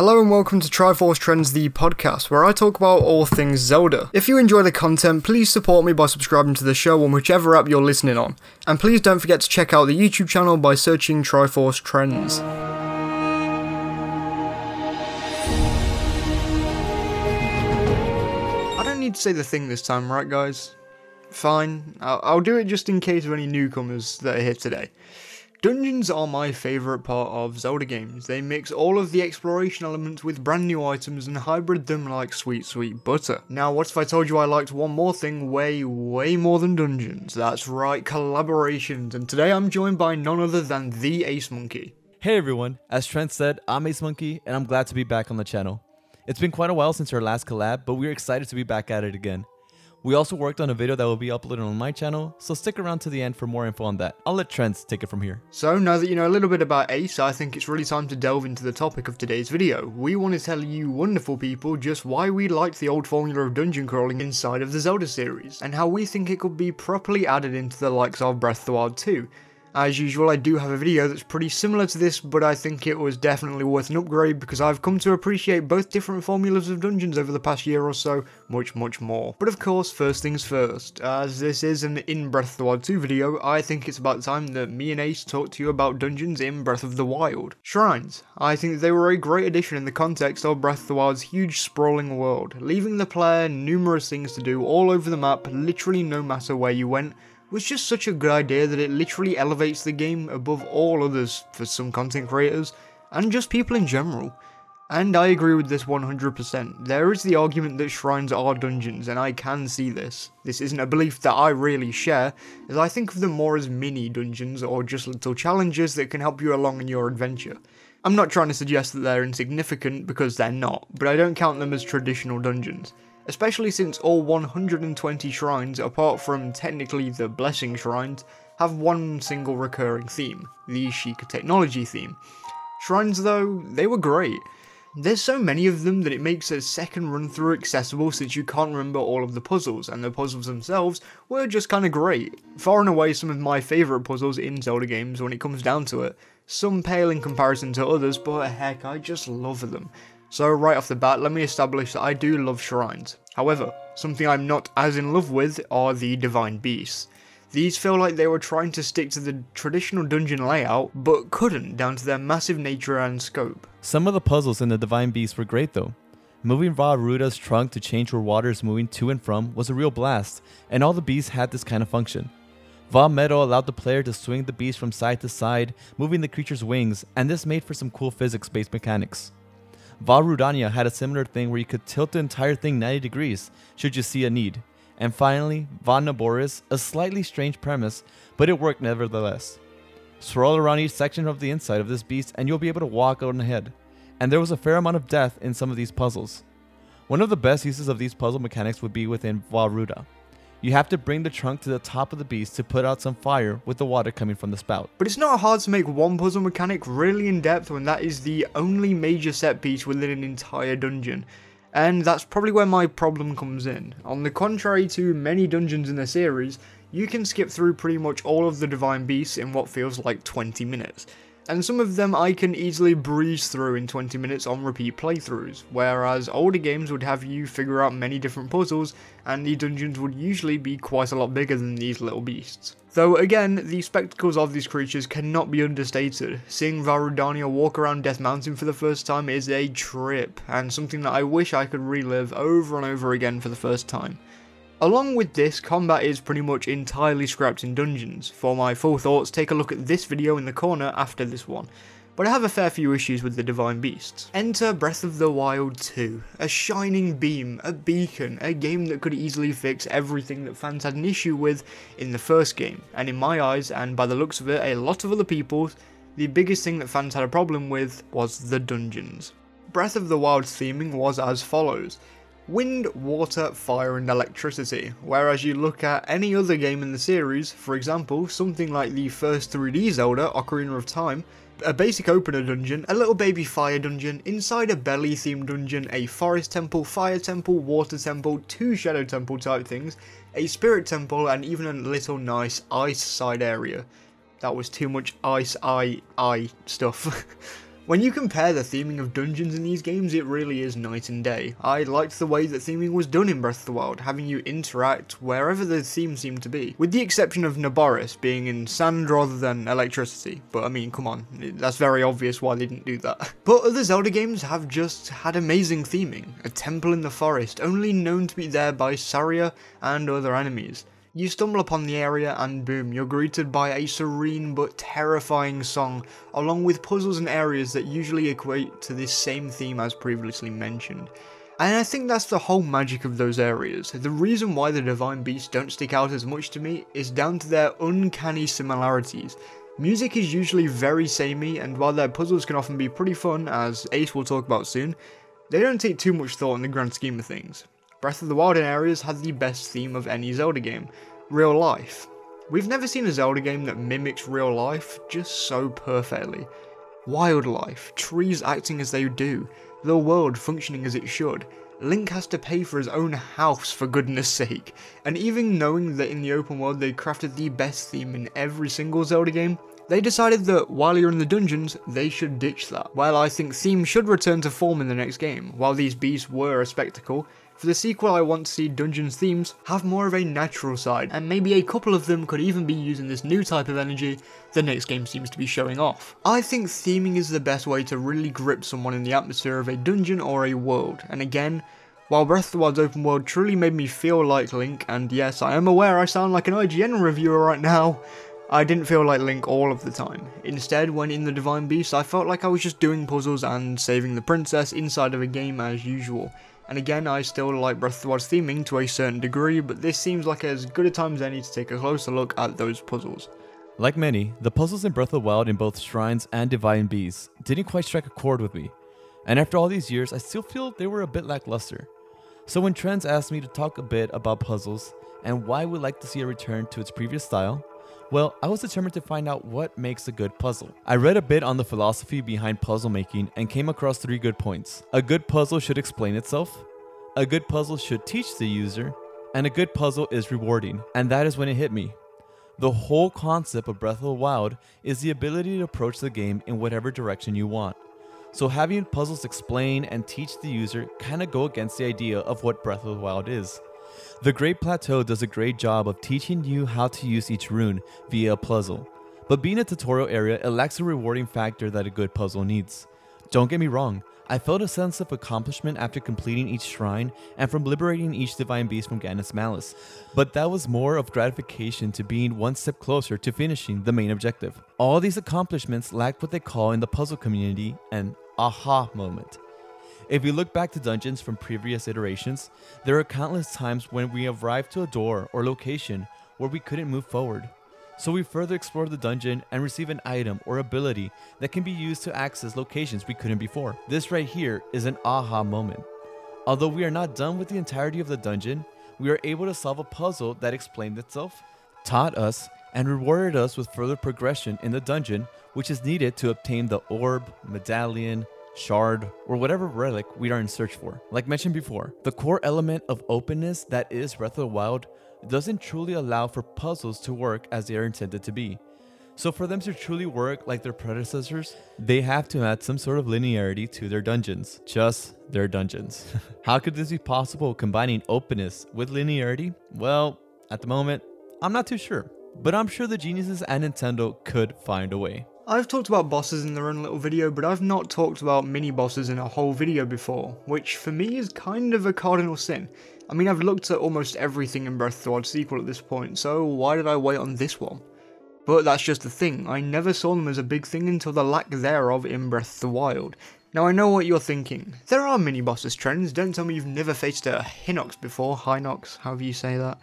Hello and welcome to Triforce Trends, the podcast, where I talk about all things Zelda. If you enjoy the content, please support me by subscribing to the show on whichever app you're listening on. And please don't forget to check out the YouTube channel by searching Triforce Trends. I don't need to say the thing this time, right, guys? Fine, I'll, I'll do it just in case of any newcomers that are here today. Dungeons are my favourite part of Zelda games. They mix all of the exploration elements with brand new items and hybrid them like sweet sweet butter. Now what if I told you I liked one more thing way, way more than dungeons? That's right, collaborations, and today I'm joined by none other than the Ace Monkey. Hey everyone, as Trent said, I'm Ace Monkey and I'm glad to be back on the channel. It's been quite a while since our last collab, but we're excited to be back at it again. We also worked on a video that will be uploaded on my channel, so stick around to the end for more info on that. I'll let Trent take it from here. So now that you know a little bit about Ace, I think it's really time to delve into the topic of today's video. We want to tell you wonderful people just why we liked the old formula of dungeon crawling inside of the Zelda series, and how we think it could be properly added into the likes of Breath of the Wild 2. As usual, I do have a video that's pretty similar to this, but I think it was definitely worth an upgrade because I've come to appreciate both different formulas of dungeons over the past year or so, much, much more. But of course, first things first, as this is an In Breath of the Wild 2 video, I think it's about time that me and Ace talk to you about dungeons in Breath of the Wild. Shrines. I think they were a great addition in the context of Breath of the Wild's huge sprawling world, leaving the player numerous things to do all over the map, literally no matter where you went, was just such a good idea that it literally elevates the game above all others for some content creators and just people in general. And I agree with this 100%. There is the argument that shrines are dungeons, and I can see this. This isn't a belief that I really share, as I think of them more as mini dungeons or just little challenges that can help you along in your adventure. I'm not trying to suggest that they're insignificant because they're not, but I don't count them as traditional dungeons especially since all 120 shrines, apart from technically the Blessing shrines, have one single recurring theme, the Sheikah Technology theme. Shrines though, they were great. There's so many of them that it makes a second run through accessible since you can't remember all of the puzzles, and the puzzles themselves were just kinda great. Far and away some of my favourite puzzles in Zelda games when it comes down to it. Some pale in comparison to others, but heck, I just love them. So right off the bat, let me establish that I do love shrines. However, something I'm not as in love with are the Divine Beasts. These feel like they were trying to stick to the traditional dungeon layout, but couldn't down to their massive nature and scope. Some of the puzzles in the Divine Beasts were great though. Moving Vah Ruta's trunk to change where water is moving to and from was a real blast, and all the beasts had this kind of function. Vah Medoh allowed the player to swing the beast from side to side, moving the creature's wings, and this made for some cool physics-based mechanics. Vah Rudania had a similar thing where you could tilt the entire thing 90 degrees should you see a need. And finally, Vah Naboris, a slightly strange premise, but it worked nevertheless. Swirl around each section of the inside of this beast and you'll be able to walk on ahead. And there was a fair amount of death in some of these puzzles. One of the best uses of these puzzle mechanics would be within Vah Ruta. You have to bring the trunk to the top of the beast to put out some fire with the water coming from the spout. But it's not hard to make one puzzle mechanic really in depth when that is the only major set piece within an entire dungeon. And that's probably where my problem comes in. On the contrary to many dungeons in the series, you can skip through pretty much all of the Divine Beasts in what feels like 20 minutes and some of them I can easily breeze through in 20 minutes on repeat playthroughs, whereas older games would have you figure out many different puzzles, and the dungeons would usually be quite a lot bigger than these little beasts. Though again, the spectacles of these creatures cannot be understated. Seeing Vah Rudania walk around Death Mountain for the first time is a trip, and something that I wish I could relive over and over again for the first time. Along with this, combat is pretty much entirely scrapped in dungeons. For my full thoughts, take a look at this video in the corner after this one. But I have a fair few issues with the Divine Beasts. Enter Breath of the Wild 2. A shining beam, a beacon, a game that could easily fix everything that fans had an issue with in the first game. And in my eyes, and by the looks of it, a lot of other people's, the biggest thing that fans had a problem with was the dungeons. Breath of the Wild's theming was as follows wind, water, fire and electricity, whereas you look at any other game in the series, for example, something like the first 3D Zelda, Ocarina of Time, a basic opener dungeon, a little baby fire dungeon, inside a belly themed dungeon, a forest temple, fire temple, water temple, two shadow temple type things, a spirit temple, and even a little nice ice side area. That was too much ice, I, I stuff. When you compare the theming of dungeons in these games, it really is night and day. I liked the way that theming was done in Breath of the Wild, having you interact wherever the theme seemed to be, with the exception of Naboris being in sand rather than electricity, but I mean, come on, that's very obvious why they didn't do that. But other Zelda games have just had amazing theming, a temple in the forest, only known to be there by Saria and other enemies. You stumble upon the area and boom, you're greeted by a serene but terrifying song, along with puzzles and areas that usually equate to this same theme as previously mentioned. And I think that's the whole magic of those areas. The reason why the Divine Beasts don't stick out as much to me is down to their uncanny similarities. Music is usually very samey, and while their puzzles can often be pretty fun, as Ace will talk about soon, they don't take too much thought in the grand scheme of things. Breath of the Wild in areas had the best theme of any Zelda game, real life. We've never seen a Zelda game that mimics real life just so perfectly. Wildlife, trees acting as they do, the world functioning as it should. Link has to pay for his own house for goodness sake, and even knowing that in the open world they crafted the best theme in every single Zelda game, they decided that while you're in the dungeons, they should ditch that. While I think themes should return to form in the next game, while these beasts were a spectacle, for the sequel I want to see Dungeons themes have more of a natural side, and maybe a couple of them could even be using this new type of energy the next game seems to be showing off. I think theming is the best way to really grip someone in the atmosphere of a dungeon or a world, and again, while Breath of the Wild's open world truly made me feel like Link, and yes, I am aware I sound like an IGN reviewer right now, I didn't feel like Link all of the time. Instead, when in the Divine Beast, I felt like I was just doing puzzles and saving the princess inside of a game as usual. And again, I still like Breath of the Wild's theming to a certain degree, but this seems like as good a time as any to take a closer look at those puzzles. Like many, the puzzles in Breath of the Wild in both Shrines and Divine Beasts didn't quite strike a chord with me, and after all these years, I still feel they were a bit lackluster. So when Trends asked me to talk a bit about puzzles and why we'd like to see a return to its previous style, well, I was determined to find out what makes a good puzzle. I read a bit on the philosophy behind puzzle making and came across three good points. A good puzzle should explain itself, a good puzzle should teach the user, and a good puzzle is rewarding. And that is when it hit me. The whole concept of Breath of the Wild is the ability to approach the game in whatever direction you want. So having puzzles explain and teach the user kinda go against the idea of what Breath of the Wild is. The Great Plateau does a great job of teaching you how to use each rune via a puzzle, but being a tutorial area, it lacks the rewarding factor that a good puzzle needs. Don't get me wrong, I felt a sense of accomplishment after completing each shrine and from liberating each divine beast from Ganon's malice, but that was more of gratification to being one step closer to finishing the main objective. All these accomplishments lacked what they call in the puzzle community an aha moment. If we look back to dungeons from previous iterations, there are countless times when we arrived to a door or location where we couldn't move forward. So we further explore the dungeon and receive an item or ability that can be used to access locations we couldn't before. This right here is an aha moment. Although we are not done with the entirety of the dungeon, we are able to solve a puzzle that explained itself, taught us, and rewarded us with further progression in the dungeon, which is needed to obtain the orb, medallion, shard, or whatever relic we are in search for. Like mentioned before, the core element of openness that is Breath of the Wild doesn't truly allow for puzzles to work as they are intended to be. So for them to truly work like their predecessors, they have to add some sort of linearity to their dungeons. Just their dungeons. How could this be possible combining openness with linearity? Well, at the moment, I'm not too sure. But I'm sure the geniuses at Nintendo could find a way. I've talked about bosses in their own little video, but I've not talked about mini bosses in a whole video before, which for me is kind of a cardinal sin. I mean, I've looked at almost everything in Breath of the Wild sequel at this point, so why did I wait on this one? But that's just the thing, I never saw them as a big thing until the lack thereof in Breath of the Wild. Now I know what you're thinking. There are mini bosses trends, don't tell me you've never faced a Hinox before, Hinox, however you say that.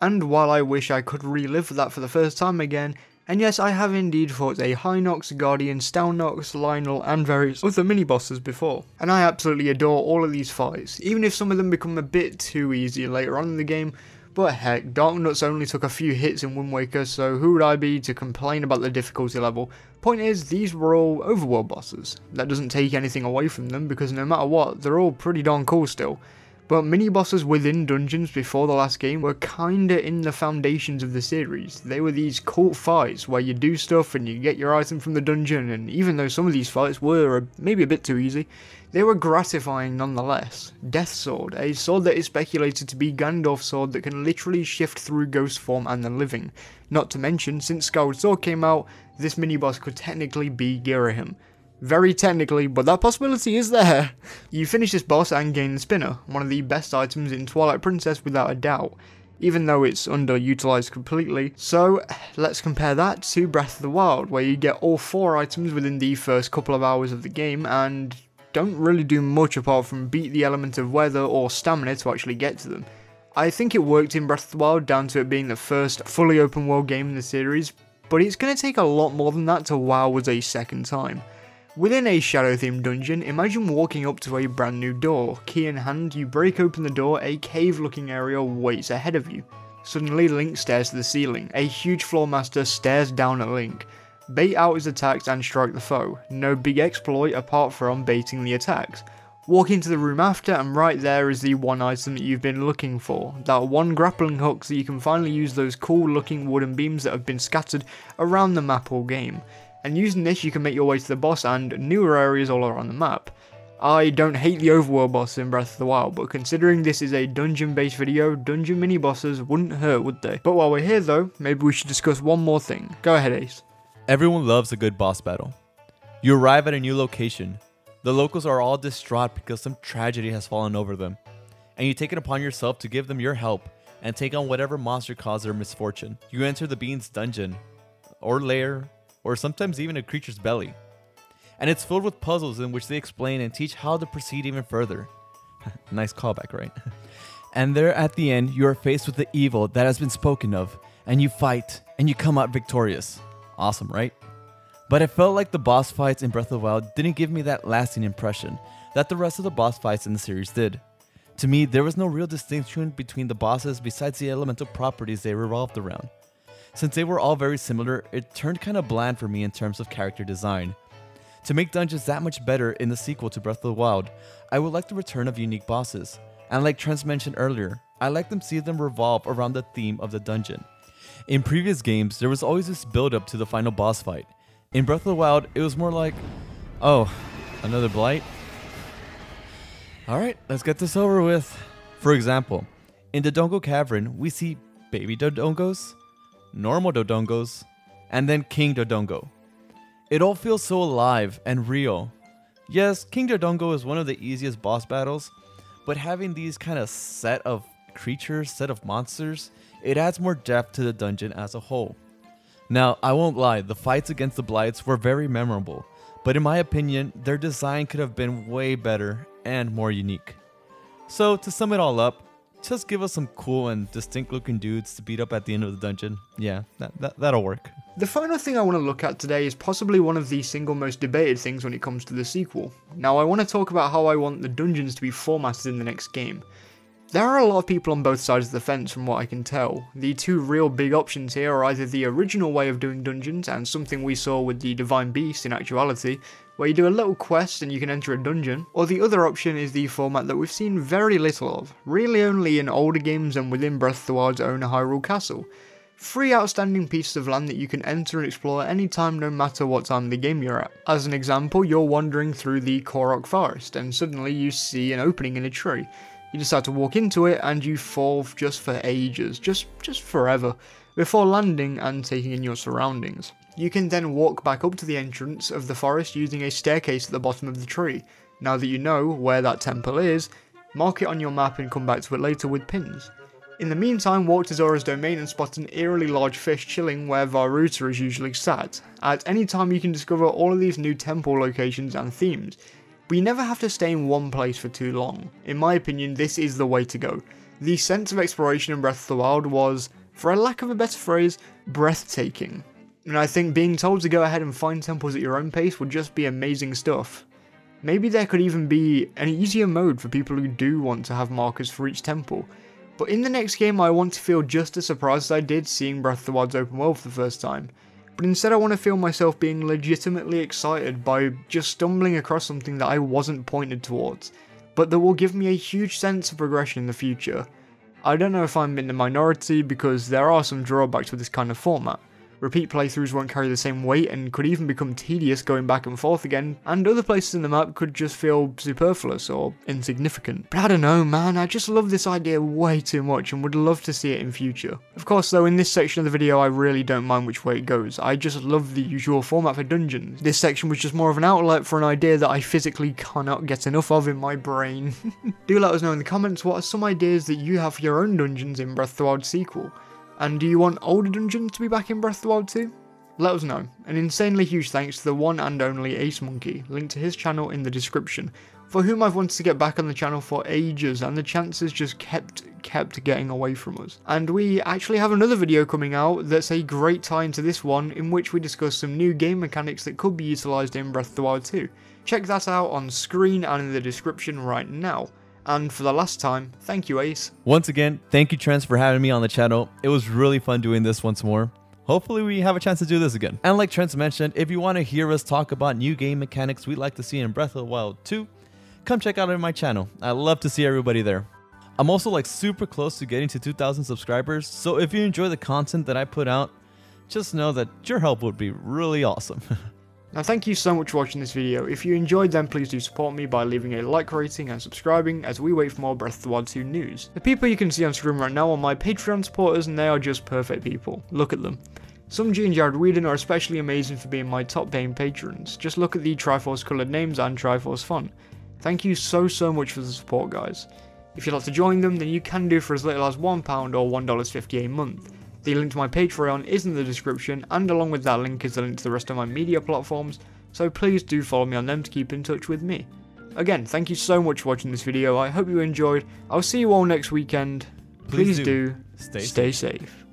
And while I wish I could relive that for the first time again, and yes, I have indeed fought a Hinox, Guardian, Stalnox, Lynel, and various other mini-bosses before, and I absolutely adore all of these fights, even if some of them become a bit too easy later on in the game, but heck, Darknuts only took a few hits in Wind Waker, so who would I be to complain about the difficulty level? Point is, these were all overworld bosses. That doesn't take anything away from them, because no matter what, they're all pretty darn cool still. But mini bosses within dungeons before the last game were kinda in the foundations of the series. They were these cult fights where you do stuff and you get your item from the dungeon, and even though some of these fights were maybe a bit too easy, they were gratifying nonetheless. Death Sword, a sword that is speculated to be Gandalf's sword that can literally shift through ghost form and the living. Not to mention, since Skyward Sword came out, this mini boss could technically be Ghirahim. Very technically, but that possibility is there. You finish this boss and gain the spinner, one of the best items in Twilight Princess without a doubt even though it's underutilized completely. So let's compare that to Breath of the Wild, where you get all four items within the first couple of hours of the game, and don't really do much apart from beat the element of weather or stamina to actually get to them. I think it worked in Breath of the Wild down to it being the first fully open world game in the series, but it's going to take a lot more than that to wow us a second time. Within a shadow themed dungeon, imagine walking up to a brand new door. Key in hand, you break open the door, a cave looking area waits ahead of you. Suddenly, Link stares to the ceiling. A huge floor master stares down at Link. Bait out his attacks and strike the foe. No big exploit apart from baiting the attacks. Walk into the room after and right there is the one item that you've been looking for. That one grappling hook so you can finally use those cool looking wooden beams that have been scattered around the map all game. And using this you can make your way to the boss and newer areas all around the map. I don't hate the overworld boss in Breath of the Wild, but considering this is a dungeon based video, dungeon mini bosses wouldn't hurt would they? But while we're here though, maybe we should discuss one more thing. Go ahead Ace. Everyone loves a good boss battle. You arrive at a new location. The locals are all distraught because some tragedy has fallen over them, and you take it upon yourself to give them your help and take on whatever monster caused their misfortune. You enter the bean's dungeon, or lair, or sometimes even a creature's belly. And it's filled with puzzles in which they explain and teach how to proceed even further. nice callback, right? and there at the end, you are faced with the evil that has been spoken of, and you fight, and you come out victorious. Awesome, right? But it felt like the boss fights in Breath of the Wild didn't give me that lasting impression that the rest of the boss fights in the series did. To me, there was no real distinction between the bosses besides the elemental properties they revolved around. Since they were all very similar, it turned kinda bland for me in terms of character design. To make dungeons that much better in the sequel to Breath of the Wild, I would like the return of unique bosses. And like Trent mentioned earlier, I like them see them revolve around the theme of the dungeon. In previous games, there was always this build up to the final boss fight. In Breath of the Wild, it was more like, oh, another blight? Alright, let's get this over with. For example, in the Dodongo Cavern, we see baby Dodongos, normal Dodongos, and then King Dodongo. It all feels so alive and real. Yes, King Dodongo is one of the easiest boss battles, but having these kind of set of creatures, set of monsters, it adds more depth to the dungeon as a whole. Now, I won't lie, the fights against the Blights were very memorable, but in my opinion, their design could have been way better and more unique. So, to sum it all up, just give us some cool and distinct looking dudes to beat up at the end of the dungeon. Yeah, that, that, that'll work. The final thing I want to look at today is possibly one of the single most debated things when it comes to the sequel. Now, I want to talk about how I want the dungeons to be formatted in the next game. There are a lot of people on both sides of the fence from what I can tell. The two real big options here are either the original way of doing dungeons and something we saw with the Divine Beast in actuality, where you do a little quest and you can enter a dungeon, or the other option is the format that we've seen very little of, really only in older games and within Breath of the Wild's own Hyrule Castle. Three outstanding pieces of land that you can enter and explore anytime no matter what time the game you're at. As an example, you're wandering through the Korok Forest and suddenly you see an opening in a tree. You decide to walk into it and you fall just for ages, just just forever, before landing and taking in your surroundings. You can then walk back up to the entrance of the forest using a staircase at the bottom of the tree. Now that you know where that temple is, mark it on your map and come back to it later with pins. In the meantime, walk to Zora's domain and spot an eerily large fish chilling where Vah Ruta is usually sat. At any time you can discover all of these new temple locations and themes, you never have to stay in one place for too long. In my opinion, this is the way to go. The sense of exploration in Breath of the Wild was, for a lack of a better phrase, breathtaking. And I think being told to go ahead and find temples at your own pace would just be amazing stuff. Maybe there could even be an easier mode for people who do want to have markers for each temple. But in the next game I want to feel just as surprised as I did seeing Breath of the Wild's open world for the first time but instead I want to feel myself being legitimately excited by just stumbling across something that I wasn't pointed towards. but that will give me a huge sense of progression in the future. I don't know if I'm in the minority because there are some drawbacks with this kind of format. Repeat playthroughs won't carry the same weight and could even become tedious going back and forth again, and other places in the map could just feel superfluous or insignificant. But I don't know man, I just love this idea way too much and would love to see it in future. Of course though, in this section of the video I really don't mind which way it goes, I just love the usual format for dungeons. This section was just more of an outlet for an idea that I physically cannot get enough of in my brain. Do let us know in the comments what are some ideas that you have for your own dungeons in Breath of the Wild sequel. And do you want older dungeons to be back in Breath of the Wild 2? Let us know. An insanely huge thanks to the one and only Ace Monkey, linked to his channel in the description, for whom I've wanted to get back on the channel for ages and the chances just kept kept getting away from us. And we actually have another video coming out that's a great tie into this one in which we discuss some new game mechanics that could be utilised in Breath of the Wild 2. Check that out on screen and in the description right now. And for the last time, thank you, Ace. Once again, thank you, Trents, for having me on the channel. It was really fun doing this once more. Hopefully we have a chance to do this again. And like Trent mentioned, if you want to hear us talk about new game mechanics we'd like to see in Breath of the Wild 2, come check out my channel. I love to see everybody there. I'm also like super close to getting to 2,000 subscribers, so if you enjoy the content that I put out, just know that your help would be really awesome. Now thank you so much for watching this video, if you enjoyed then please do support me by leaving a like rating and subscribing as we wait for more Breath of the Wild 2 news. The people you can see on screen right now are my Patreon supporters and they are just perfect people, look at them. Some G and Jared Whedon are especially amazing for being my top paying patrons, just look at the Triforce coloured names and Triforce font. Thank you so so much for the support guys. If you'd like to join them then you can do for as little as £1 or $1.50 a month. The link to my Patreon is in the description, and along with that link is the link to the rest of my media platforms, so please do follow me on them to keep in touch with me. Again, thank you so much for watching this video, I hope you enjoyed, I'll see you all next weekend. Please, please do, do, stay, stay safe. safe.